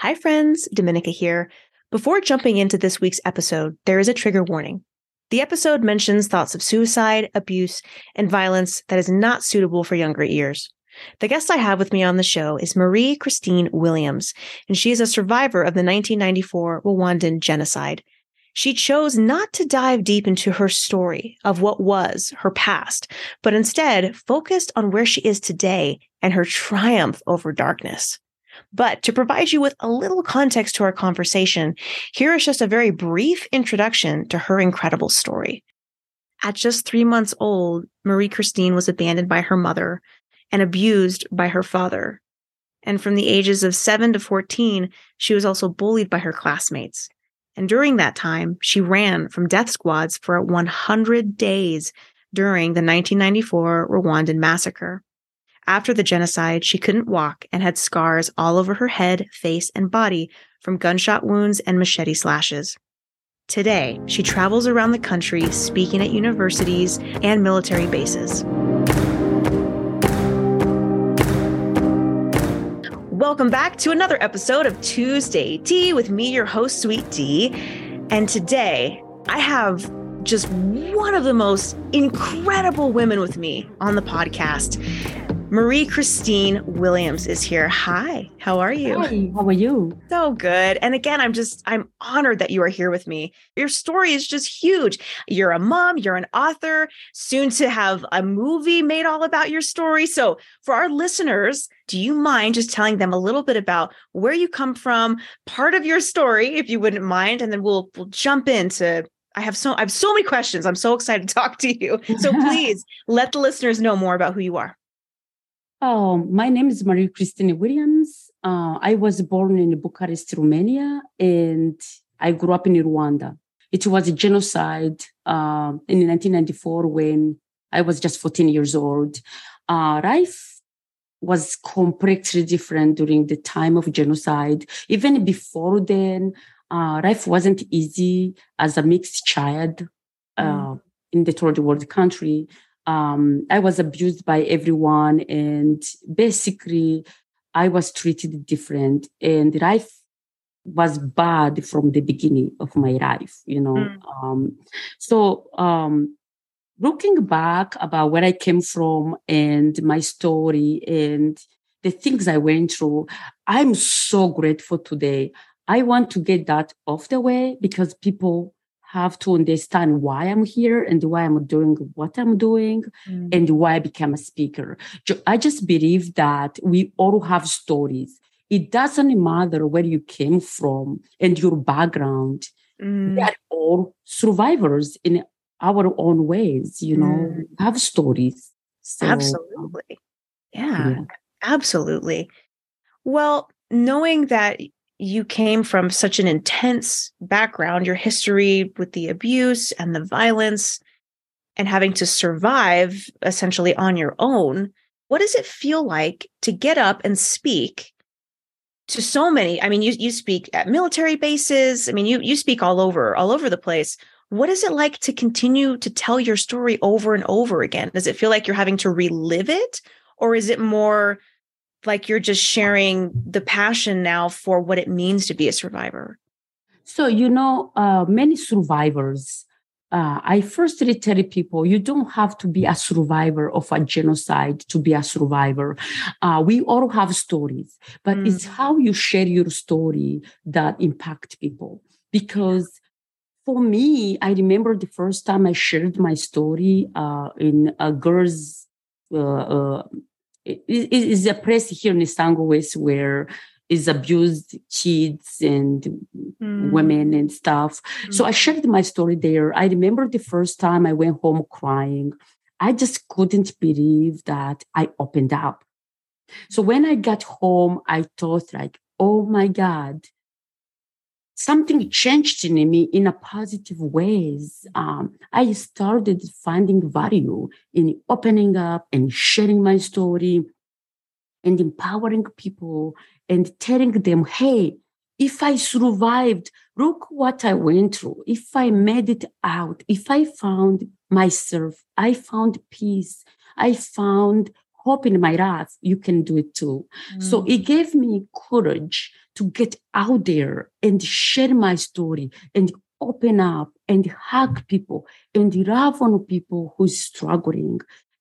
Hi, friends. Dominica here. Before jumping into this week's episode, there is a trigger warning. The episode mentions thoughts of suicide, abuse, and violence that is not suitable for younger ears. The guest I have with me on the show is Marie Christine Williams, and she is a survivor of the 1994 Rwandan genocide. She chose not to dive deep into her story of what was her past, but instead focused on where she is today and her triumph over darkness. But to provide you with a little context to our conversation, here is just a very brief introduction to her incredible story. At just three months old, Marie Christine was abandoned by her mother and abused by her father. And from the ages of 7 to 14, she was also bullied by her classmates. And during that time, she ran from death squads for 100 days during the 1994 Rwandan massacre. After the genocide, she couldn't walk and had scars all over her head, face, and body from gunshot wounds and machete slashes. Today, she travels around the country speaking at universities and military bases. Welcome back to another episode of Tuesday Tea with me, your host, Sweet D. And today I have just one of the most incredible women with me on the podcast. Marie Christine Williams is here. Hi, how are you? Hi, how are you? So good. And again, I'm just, I'm honored that you are here with me. Your story is just huge. You're a mom, you're an author, soon to have a movie made all about your story. So, for our listeners, do you mind just telling them a little bit about where you come from, part of your story, if you wouldn't mind, and then we'll we'll jump into I have so I have so many questions. I'm so excited to talk to you. So please let the listeners know more about who you are. Oh, my name is Marie Christine Williams. Uh, I was born in Bucharest, Romania, and I grew up in Rwanda. It was a genocide uh, in 1994 when I was just 14 years old. Uh, life was completely different during the time of genocide. Even before then, uh, life wasn't easy as a mixed child uh, mm. in the third world country um, I was abused by everyone, and basically, I was treated different, and life was bad from the beginning of my life. You know, mm. um, so um, looking back about where I came from and my story and the things I went through, I'm so grateful today. I want to get that off the way because people have to understand why I'm here and why I'm doing what I'm doing mm. and why I became a speaker. I just believe that we all have stories. It doesn't matter where you came from and your background. Mm. We are all survivors in our own ways, you know, mm. have stories. So, absolutely. Yeah, yeah, absolutely. Well, knowing that you came from such an intense background, your history with the abuse and the violence and having to survive essentially on your own. What does it feel like to get up and speak to so many? I mean, you you speak at military bases. I mean, you you speak all over, all over the place. What is it like to continue to tell your story over and over again? Does it feel like you're having to relive it? Or is it more like you're just sharing the passion now for what it means to be a survivor? So, you know, uh, many survivors, uh, I firstly tell people you don't have to be a survivor of a genocide to be a survivor. Uh, we all have stories, but mm. it's how you share your story that impact people. Because for me, I remember the first time I shared my story uh, in a girls' uh, uh, is a place here in Istanbul West where is abused kids and mm. women and stuff. Mm. So I shared my story there. I remember the first time I went home crying. I just couldn't believe that I opened up. So when I got home, I thought like, oh my God, something changed in me in a positive ways. Um, I started finding value in opening up and sharing my story and empowering people and telling them, hey, if I survived, look what I went through. If I made it out, if I found myself, I found peace, I found hope in my life, you can do it too. Mm. So it gave me courage to get out there and share my story and open up and hug people and love on people who's struggling.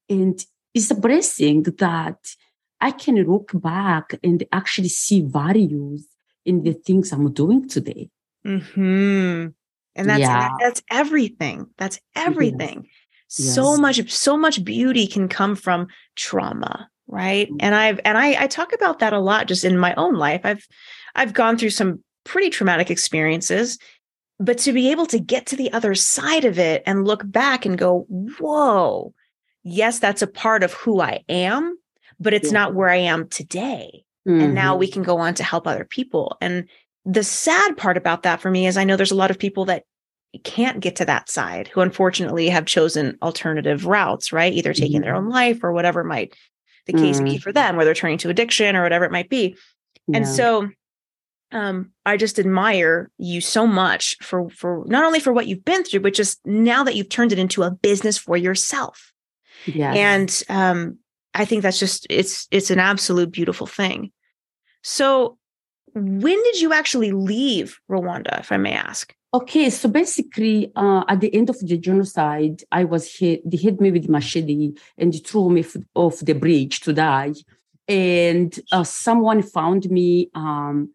And it's a blessing that I can look back and actually see values in the things I'm doing today. Hmm. And that's yeah. that's everything. That's everything. Yes. So yes. much, so much beauty can come from trauma, right? Mm-hmm. And I've and I I talk about that a lot just in my own life. I've I've gone through some pretty traumatic experiences, but to be able to get to the other side of it and look back and go, whoa, yes, that's a part of who I am, but it's yeah. not where I am today. Mm-hmm. And now we mm-hmm. can go on to help other people. And the sad part about that for me is I know there's a lot of people that can't get to that side who unfortunately have chosen alternative routes, right? Either taking mm-hmm. their own life or whatever might the case mm-hmm. be for them, where they're turning to addiction or whatever it might be. Yeah. And so um, I just admire you so much for for not only for what you've been through, but just now that you've turned it into a business for yourself. Yeah. And um, I think that's just it's it's an absolute beautiful thing. So when did you actually leave Rwanda, if I may ask? Okay, so basically, uh, at the end of the genocide, I was hit. They hit me with machete and threw me f- off the bridge to die. And uh, someone found me. Um,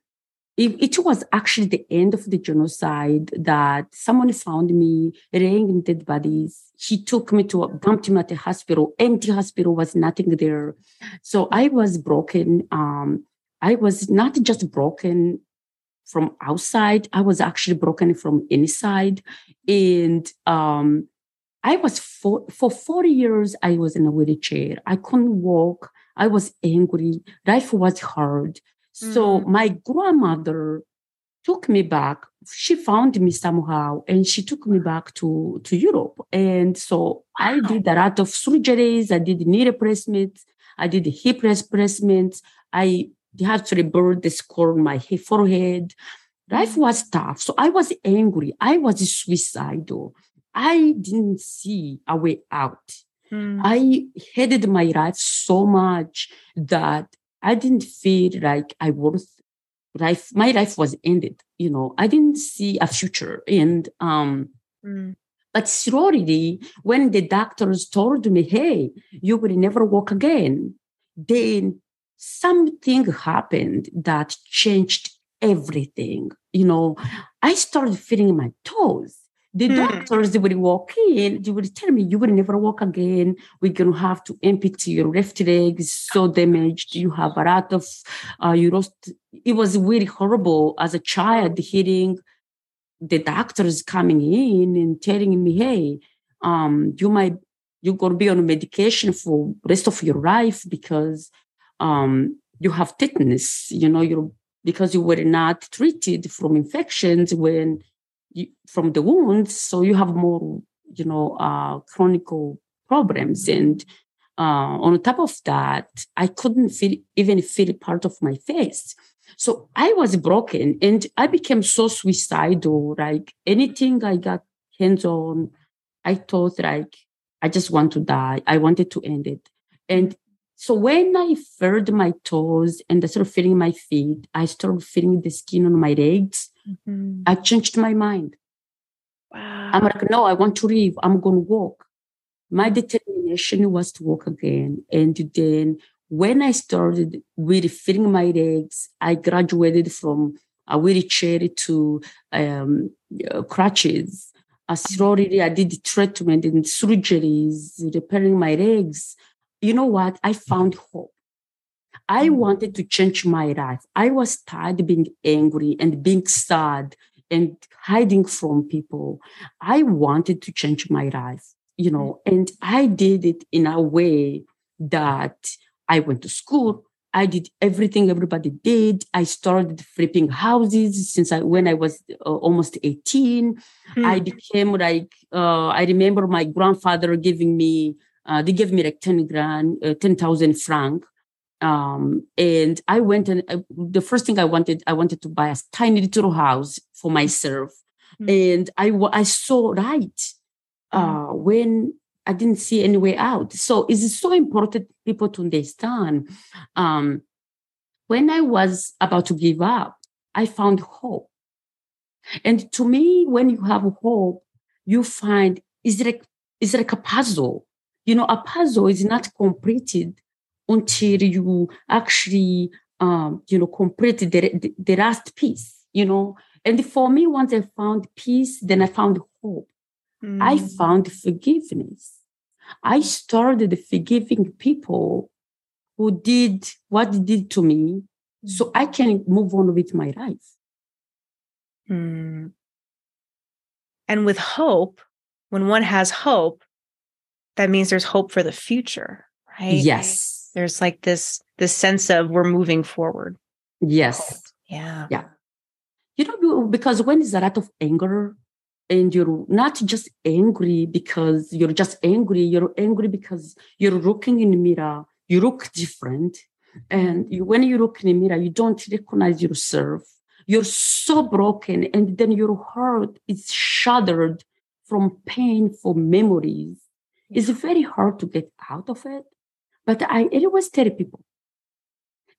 it, was actually the end of the genocide that someone found me laying in dead bodies. He took me to a dumped him at the hospital. Empty hospital was nothing there. So I was broken. Um, I was not just broken from outside, I was actually broken from inside. And um, I was for, for 40 years, I was in a wheelchair. I couldn't walk. I was angry. Life was hard. So my grandmother took me back. She found me somehow and she took me back to, to Europe. And so I did a lot of surgeries. I did knee replacements. I did hip replacements. I had to rebuild the score on my forehead. Life was tough. So I was angry. I was suicidal. I didn't see a way out. Mm. I hated my life so much that I didn't feel like I was life. My life was ended. You know, I didn't see a future. And um, mm. but slowly, when the doctors told me, "Hey, you will never walk again," then something happened that changed everything. You know, I started feeling my toes. The mm. doctors, they would walk in, they would tell me, you will never walk again. We're going to have to amputate your left leg. It's so damaged. You have a lot of, uh, you lost. It was really horrible as a child hearing the doctors coming in and telling me, hey, um, you might, you're going to be on medication for rest of your life because um, you have tetanus, you know, you because you were not treated from infections when from the wounds, so you have more, you know, uh, chronic problems. And uh, on top of that, I couldn't feel even feel part of my face. So I was broken and I became so suicidal. Like anything I got hands on, I thought like, I just want to die. I wanted to end it. And so when I felt my toes and I started feeling my feet, I started feeling the skin on my legs. Mm-hmm. I changed my mind. Wow. I'm like, no, I want to leave. I'm going to walk. My determination was to walk again. And then when I started really feeling my legs, I graduated from a wheelchair to um, uh, crutches. Uh, slowly, I did treatment and surgeries, repairing my legs you know what? I found hope. I wanted to change my life. I was tired of being angry and being sad and hiding from people. I wanted to change my life, you know, mm. and I did it in a way that I went to school. I did everything everybody did. I started flipping houses since I when I was uh, almost 18. Mm. I became like uh, I remember my grandfather giving me uh, they gave me like 10 grand, uh, 10,000 franc. Um, and I went and uh, the first thing I wanted, I wanted to buy a tiny little house for myself. Mm-hmm. And I, I saw right uh, mm-hmm. when I didn't see any way out. So it's so important people to understand. Um, when I was about to give up, I found hope. And to me, when you have hope, you find it's like it's like a puzzle. You know, a puzzle is not completed until you actually, um, you know, complete the, the, last piece. You know, and for me, once I found peace, then I found hope. Mm. I found forgiveness. I started forgiving people who did what they did to me so I can move on with my life. Mm. And with hope, when one has hope, that means there's hope for the future, right? Yes. There's like this this sense of we're moving forward. Yes. Yeah. Yeah. You know, because when there's a lot of anger and you're not just angry because you're just angry, you're angry because you're looking in the mirror, you look different. And you, when you look in the mirror, you don't recognize yourself. You're so broken, and then your heart is shattered from painful memories. It's very hard to get out of it. But I always tell people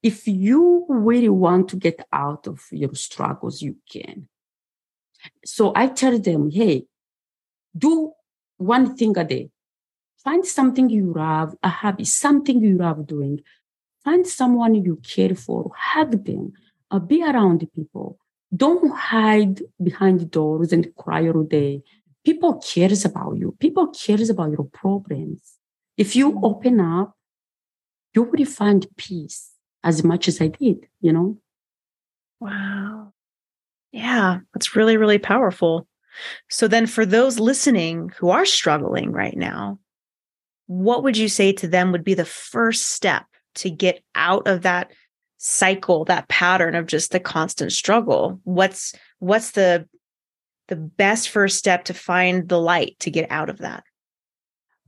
if you really want to get out of your struggles, you can. So I tell them, hey, do one thing a day. Find something you love, a hobby, something you love doing. Find someone you care for, hug them, uh, be around people. Don't hide behind doors and cry all day. People cares about you. People cares about your problems. If you open up, you will find peace as much as I did, you know? Wow. Yeah, that's really, really powerful. So then for those listening who are struggling right now, what would you say to them would be the first step to get out of that cycle, that pattern of just the constant struggle? What's what's the the best first step to find the light to get out of that?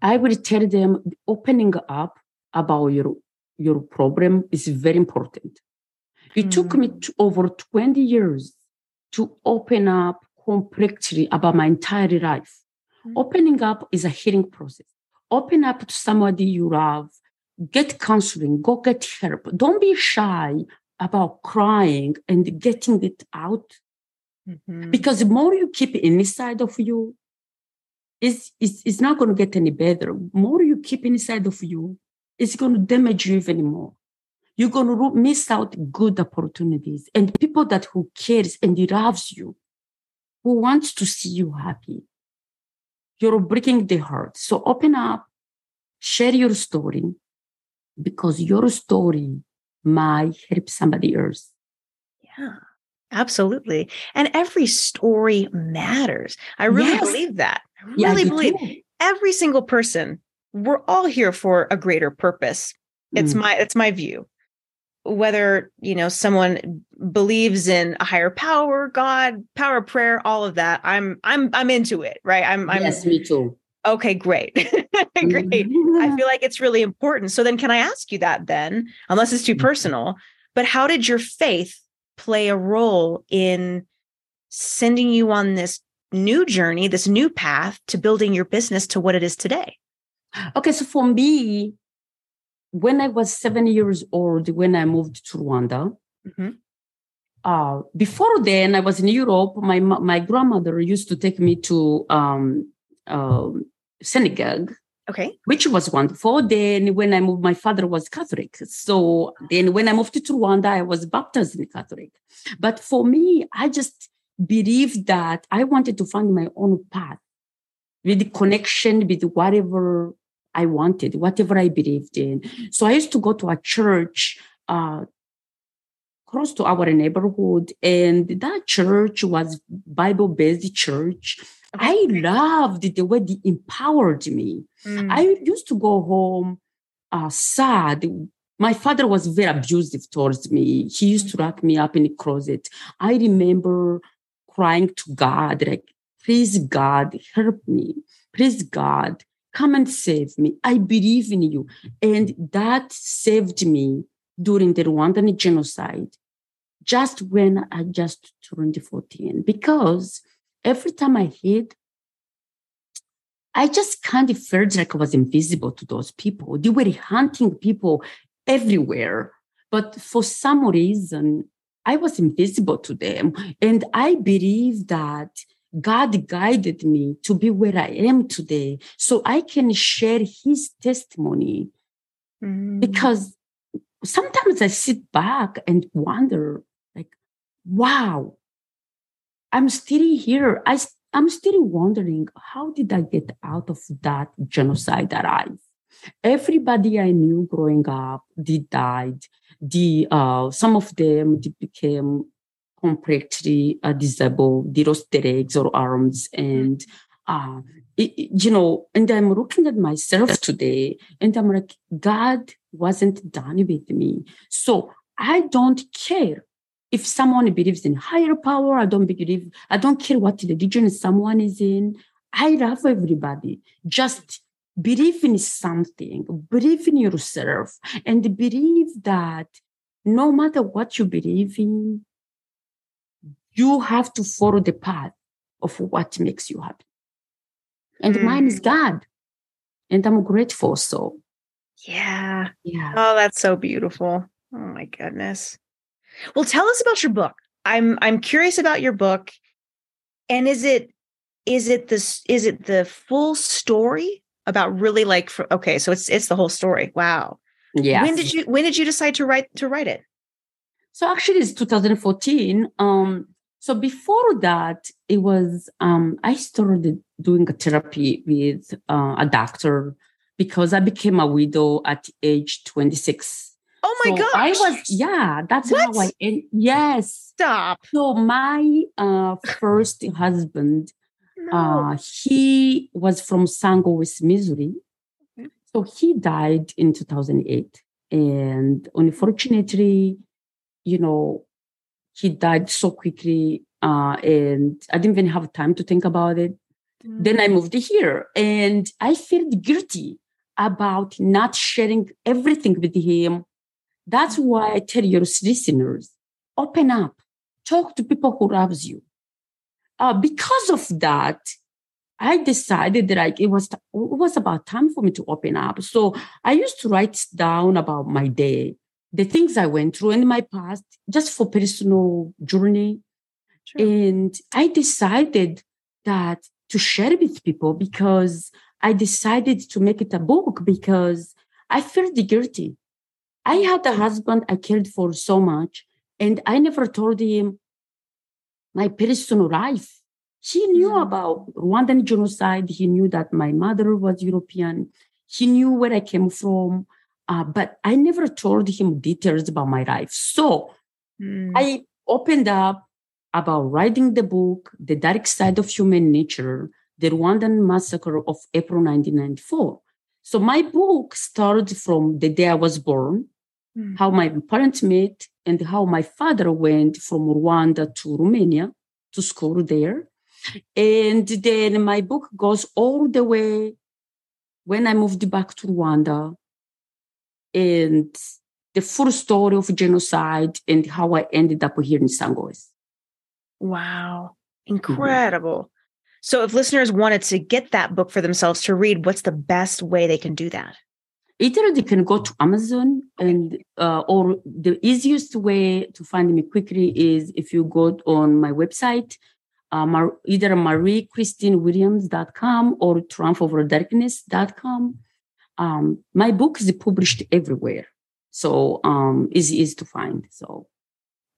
I would tell them opening up about your your problem is very important. It mm. took me mm. over 20 years to open up completely about my entire life. Mm. Opening up is a healing process. Open up to somebody you love, get counseling, go get help. Don't be shy about crying and getting it out. Mm-hmm. Because the more you keep it inside of you, it's, it's, it's not going to get any better. The more you keep inside of you, it's going to damage you even more. You're going to miss out good opportunities and people that who cares and loves you, who wants to see you happy. You're breaking the heart. So open up, share your story because your story might help somebody else. Yeah. Absolutely. And every story matters. I really yes. believe that. I really yeah, believe every single person we're all here for a greater purpose. It's mm. my it's my view. Whether, you know, someone believes in a higher power, God, power prayer, all of that. I'm I'm I'm into it, right? I'm I'm Yes, me too. Okay, great. great. I mm-hmm. feel like it's really important. So then can I ask you that then, unless it's too mm-hmm. personal, but how did your faith play a role in sending you on this new journey, this new path to building your business to what it is today? Okay, so for me, when I was seven years old, when I moved to Rwanda, mm-hmm. uh, before then I was in Europe. My my grandmother used to take me to um, uh, synagogue. Okay. Which was wonderful. Then when I moved, my father was Catholic. So then when I moved to Rwanda, I was baptized in Catholic. But for me, I just believed that I wanted to find my own path with the connection with whatever I wanted, whatever I believed in. So I used to go to a church uh, close to our neighborhood, and that church was Bible based church. I loved the way they empowered me. Mm. I used to go home uh, sad. My father was very abusive towards me. He used to lock me up in the closet. I remember crying to God, like, please, God, help me. Please, God, Come and save me. I believe in you. And that saved me during the Rwandan genocide, just when I just turned 14. Because every time I hid, I just kind of felt like I was invisible to those people. They were hunting people everywhere. But for some reason, I was invisible to them. And I believe that God guided me to be where I am today so I can share his testimony. Mm. Because sometimes I sit back and wonder, like, wow, I'm still here. I, I'm still wondering, how did I get out of that genocide alive? Everybody I knew growing up, they died. The uh, some of them they became completely uh, disabled. Lost their legs or arms, and uh, it, you know. And I'm looking at myself today, and I'm like, God wasn't done with me. So I don't care if someone believes in higher power. I don't believe. I don't care what religion someone is in. I love everybody. Just believe in something, believe in yourself, and believe that no matter what you believe in, you have to follow the path of what makes you happy. And mm. mine is God. And I'm grateful. So, yeah. Yeah. Oh, that's so beautiful. Oh my goodness. Well, tell us about your book. I'm I'm curious about your book. And is it is it this is it the full story about really like for, okay so it's it's the whole story wow yeah when did you when did you decide to write to write it so actually it's 2014 um so before that it was um i started doing a therapy with uh, a doctor because i became a widow at age 26 Oh my so gosh. I was, yeah, that's what? how I, yes. Stop. So my uh, first husband uh, he was from St. Louis, Missouri. So he died in 2008. And unfortunately, you know, he died so quickly. Uh, and I didn't even have time to think about it. Mm. Then I moved here and I felt guilty about not sharing everything with him. That's why I tell your listeners, open up, talk to people who loves you uh, because of that, I decided that like it was it was about time for me to open up. So I used to write down about my day, the things I went through in my past, just for personal journey. Sure. And I decided that to share with people because I decided to make it a book because I felt guilty. I had a husband I cared for so much, and I never told him my personal life. He knew mm-hmm. about Rwandan genocide. He knew that my mother was European. He knew where I came from. Uh, but I never told him details about my life. So mm. I opened up about writing the book, The Dark Side of Human Nature, the Rwandan massacre of April 1994. So my book started from the day I was born, mm. how my parents met, and how my father went from Rwanda to Romania to school there. And then my book goes all the way when I moved back to Rwanda and the full story of genocide and how I ended up here in. Louis. Wow. Mm-hmm. Incredible. Mm-hmm. So if listeners wanted to get that book for themselves to read, what's the best way they can do that? Either they can go to Amazon and uh, or the easiest way to find me quickly is if you go on my website, uh, Mar- either mariechristinewilliams.com or triumphoverdarkness.com. Um, my book is published everywhere. So um, easy, easy to find. So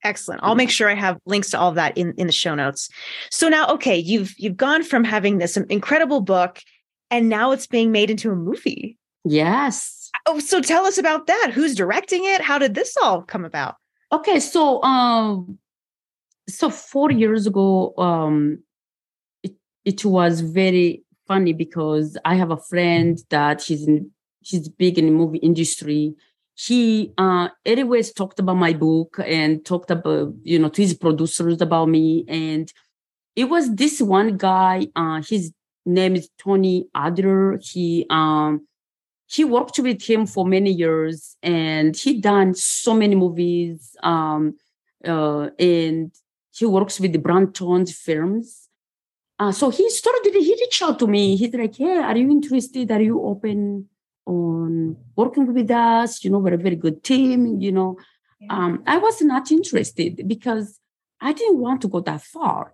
Excellent. I'll make sure I have links to all of that in, in the show notes. So now, okay, you've you've gone from having this incredible book, and now it's being made into a movie. Yes. Oh, so tell us about that. Who's directing it? How did this all come about? Okay, so um, so four years ago, um, it it was very funny because I have a friend that he's in he's big in the movie industry. He uh, anyways talked about my book and talked about you know to his producers about me, and it was this one guy. Uh, his name is Tony Adler. He um he worked with him for many years and he done so many movies um uh, and he works with the Brantons films. Uh, so he started, he reached out to me. He's like, hey, are you interested? Are you open on working with us? You know, we're a very good team, you know. yeah. um, I was not interested because I didn't want to go that far.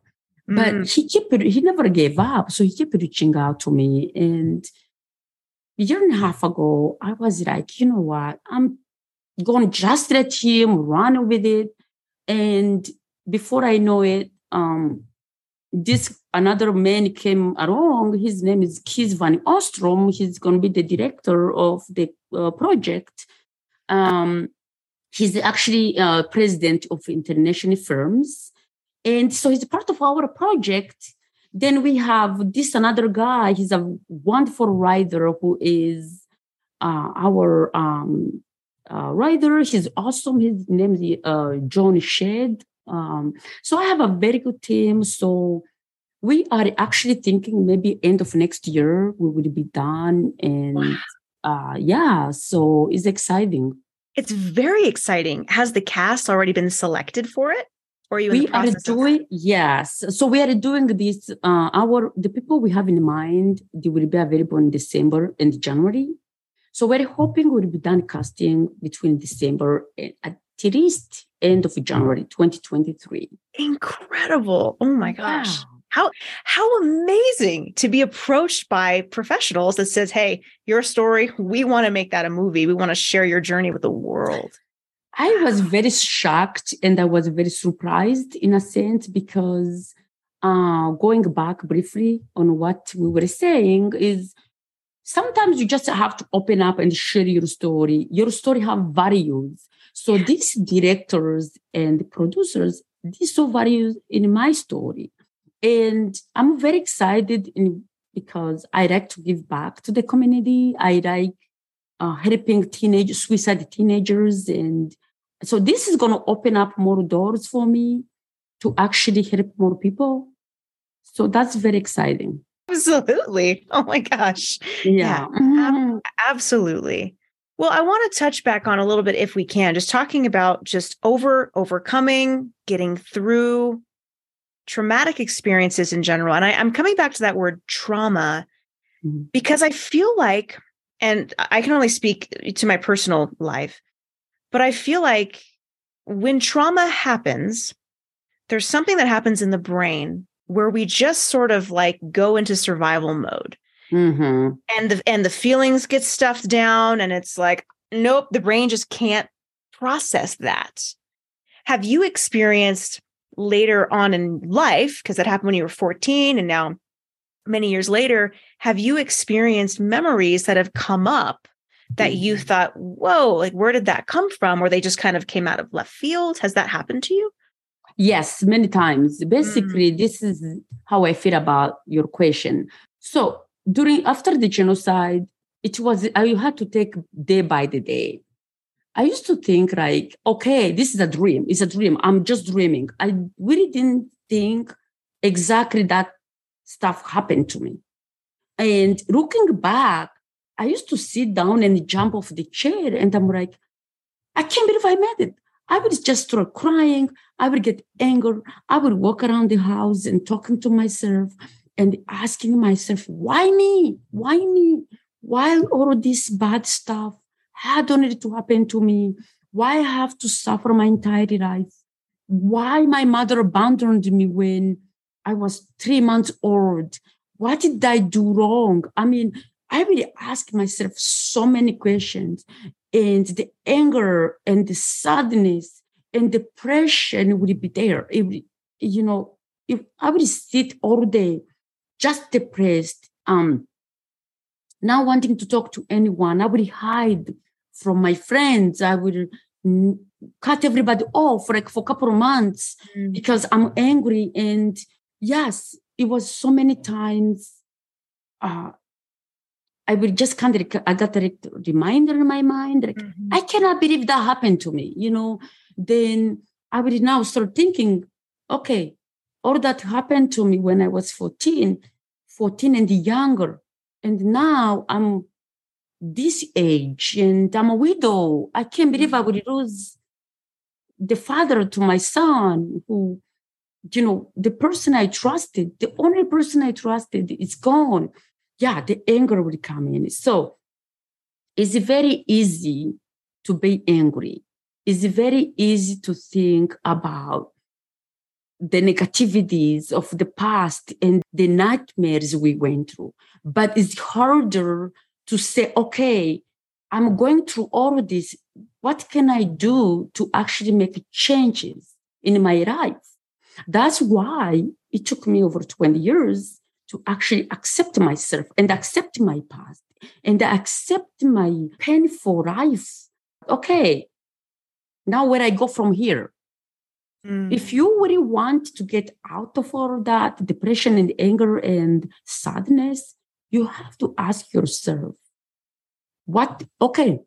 Mm. But he kept he never gave up. So he kept reaching out to me. And a year and a half ago, I was like, you know what? I'm going just let him run with it. And before I know it, um, this another man came along. His name is Kees van Ostrom. He's going to be the director of the uh, project. Um, he's actually uh, president of international firms, and so he's part of our project. Then we have this another guy. He's a wonderful writer who is uh, our um, uh, writer. He's awesome. His name is uh, John Shed. Um, so I have a very good team. So we are actually thinking maybe end of next year we will be done. And wow. uh, yeah, so it's exciting. It's very exciting. Has the cast already been selected for it? Or are you we are doing yes. So we are doing this. Uh, our the people we have in mind they will be available in December and January. So we're hoping we'll be done casting between December and at least end of January 2023. Incredible. Oh my gosh. Wow. How how amazing to be approached by professionals that says, "Hey, your story, we want to make that a movie. We want to share your journey with the world." I was very shocked and I was very surprised in a sense because uh, going back briefly on what we were saying is sometimes you just have to open up and share your story. Your story have values. So these directors and producers, these saw values in my story. And I'm very excited in, because I like to give back to the community. I like uh, helping teenage suicide teenagers. And so this is going to open up more doors for me to actually help more people. So that's very exciting. Absolutely. Oh my gosh. Yeah. yeah mm-hmm. absolutely. Well, I want to touch back on a little bit if we can, just talking about just over overcoming, getting through traumatic experiences in general. And I, am coming back to that word trauma mm-hmm. because I feel like, and I can only speak to my personal life, but I feel like when trauma happens, there's something that happens in the brain where we just sort of like go into survival mode. Mm-hmm. And the and the feelings get stuffed down, and it's like, nope, the brain just can't process that. Have you experienced later on in life, because that happened when you were 14 and now many years later, have you experienced memories that have come up that you mm-hmm. thought, whoa, like where did that come from? Or they just kind of came out of left field? Has that happened to you? Yes, many times. Basically, mm. this is how I feel about your question. So during after the genocide, it was I had to take day by the day. I used to think like, okay, this is a dream. It's a dream. I'm just dreaming. I really didn't think exactly that stuff happened to me. And looking back, I used to sit down and jump off the chair and I'm like, I can't believe I made it. I would just start crying. I would get angry. I would walk around the house and talking to myself and asking myself, why me? Why me? Why all this bad stuff had it to happen to me? Why I have to suffer my entire life? Why my mother abandoned me when I was three months old? What did I do wrong? I mean, I really ask myself so many questions and the anger and the sadness and depression would be there. It, you know, if I would sit all day just depressed, um, not wanting to talk to anyone. I would hide from my friends. I would cut everybody off for like for a couple of months mm. because I'm angry. And yes, it was so many times. Uh, I would just kind of I got a reminder in my mind like mm-hmm. I cannot believe that happened to me. You know, then I would now start thinking, okay, all that happened to me when I was 14, 14 and younger. And now I'm this age and I'm a widow. I can't believe I would mm-hmm. lose the father to my son who, you know, the person I trusted, the only person I trusted is gone. Yeah, the anger would come in. So it's very easy to be angry. it's very easy to think about the negativities of the past and the nightmares we went through. But it's harder to say, okay, I'm going through all of this. What can I do to actually make changes in my life? That's why it took me over 20 years to actually accept myself and accept my past and accept my painful life. Okay, now where I go from here? Mm. If you really want to get out of all that depression and anger and sadness, you have to ask yourself, what, okay,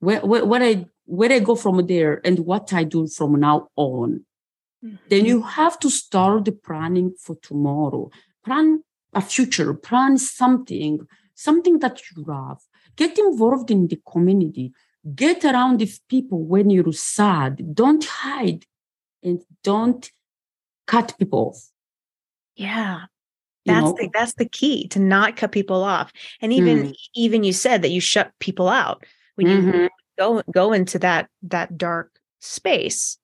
where, where, where I, where I go from there and what I do from now on. Mm-hmm. Then you have to start the planning for tomorrow. Plan a future, plan something, something that you love. Get involved in the community get around with people when you're sad. Don't hide and don't cut people off. Yeah. That's you know? the that's the key to not cut people off. And even mm. even you said that you shut people out when you mm-hmm. go go into that that dark space.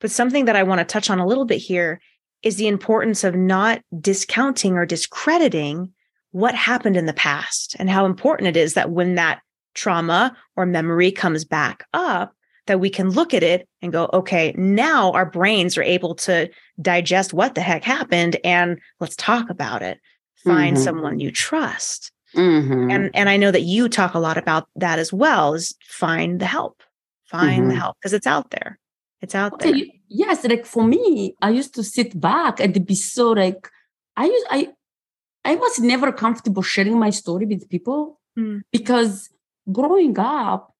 But something that I want to touch on a little bit here is the importance of not discounting or discrediting what happened in the past and how important it is that when that trauma or memory comes back up, that we can look at it and go, okay, now our brains are able to digest what the heck happened and let's talk about it. Find mm-hmm. someone you trust. Mm-hmm. And and I know that you talk a lot about that as well is find the help. Find mm-hmm. the help because it's out there. It's out there. Yes, like for me, I used to sit back and be so like I used I I was never comfortable sharing my story with people mm. because growing up,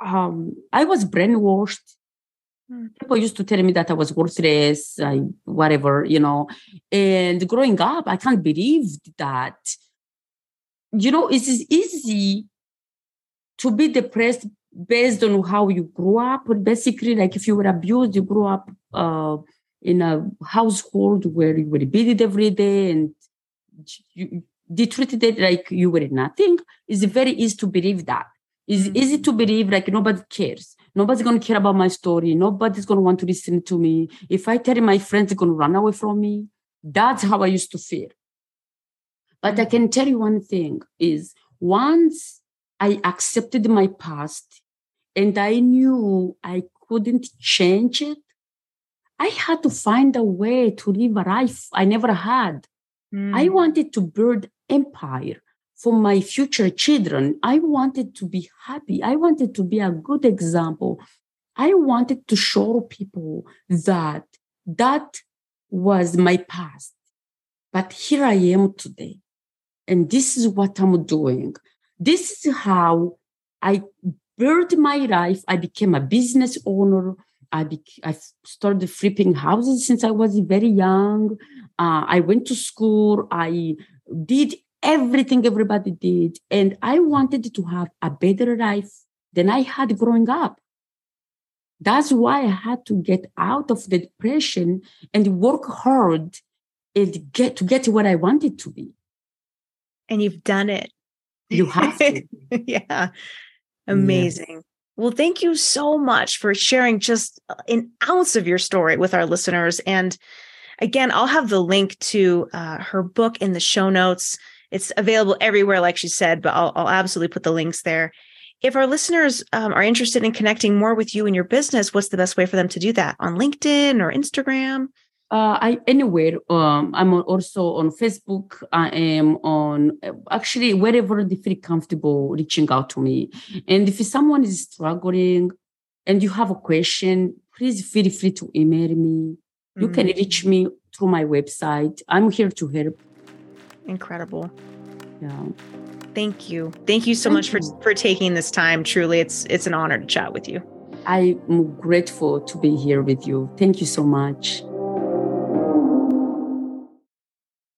um, I was brainwashed. Mm. People used to tell me that I was worthless, I, whatever, you know. And growing up, I can't believe that. You know, it's easy to be depressed based on how you grew up. But basically, like if you were abused, you grew up uh, in a household where you were beaten every day and you, they treated it like you were nothing. It's very easy to believe that. It's mm-hmm. easy to believe like nobody cares. Nobody's gonna care about my story. Nobody's gonna want to listen to me. If I tell you my friends, they're gonna run away from me. That's how I used to feel. But mm-hmm. I can tell you one thing is once I accepted my past and I knew I couldn't change it, I had to find a way to live a life I never had. Mm. I wanted to build empire for my future children. I wanted to be happy. I wanted to be a good example. I wanted to show people that that was my past. But here I am today. And this is what I'm doing. This is how I built my life. I became a business owner. I, I started flipping houses since I was very young. Uh, I went to school. I did everything everybody did. And I wanted to have a better life than I had growing up. That's why I had to get out of the depression and work hard and get to get what I wanted to be. And you've done it. You have to. yeah. Amazing. Yes. Well, thank you so much for sharing just an ounce of your story with our listeners. And again, I'll have the link to uh, her book in the show notes. It's available everywhere, like she said, but I'll, I'll absolutely put the links there. If our listeners um, are interested in connecting more with you and your business, what's the best way for them to do that? On LinkedIn or Instagram? Uh, I anywhere. Um, I'm also on Facebook. I am on actually wherever they feel comfortable reaching out to me. And if someone is struggling and you have a question, please feel free to email me. You mm-hmm. can reach me through my website. I'm here to help. Incredible. Yeah. Thank you. Thank you so Thank much you. for for taking this time. Truly, it's it's an honor to chat with you. I'm grateful to be here with you. Thank you so much.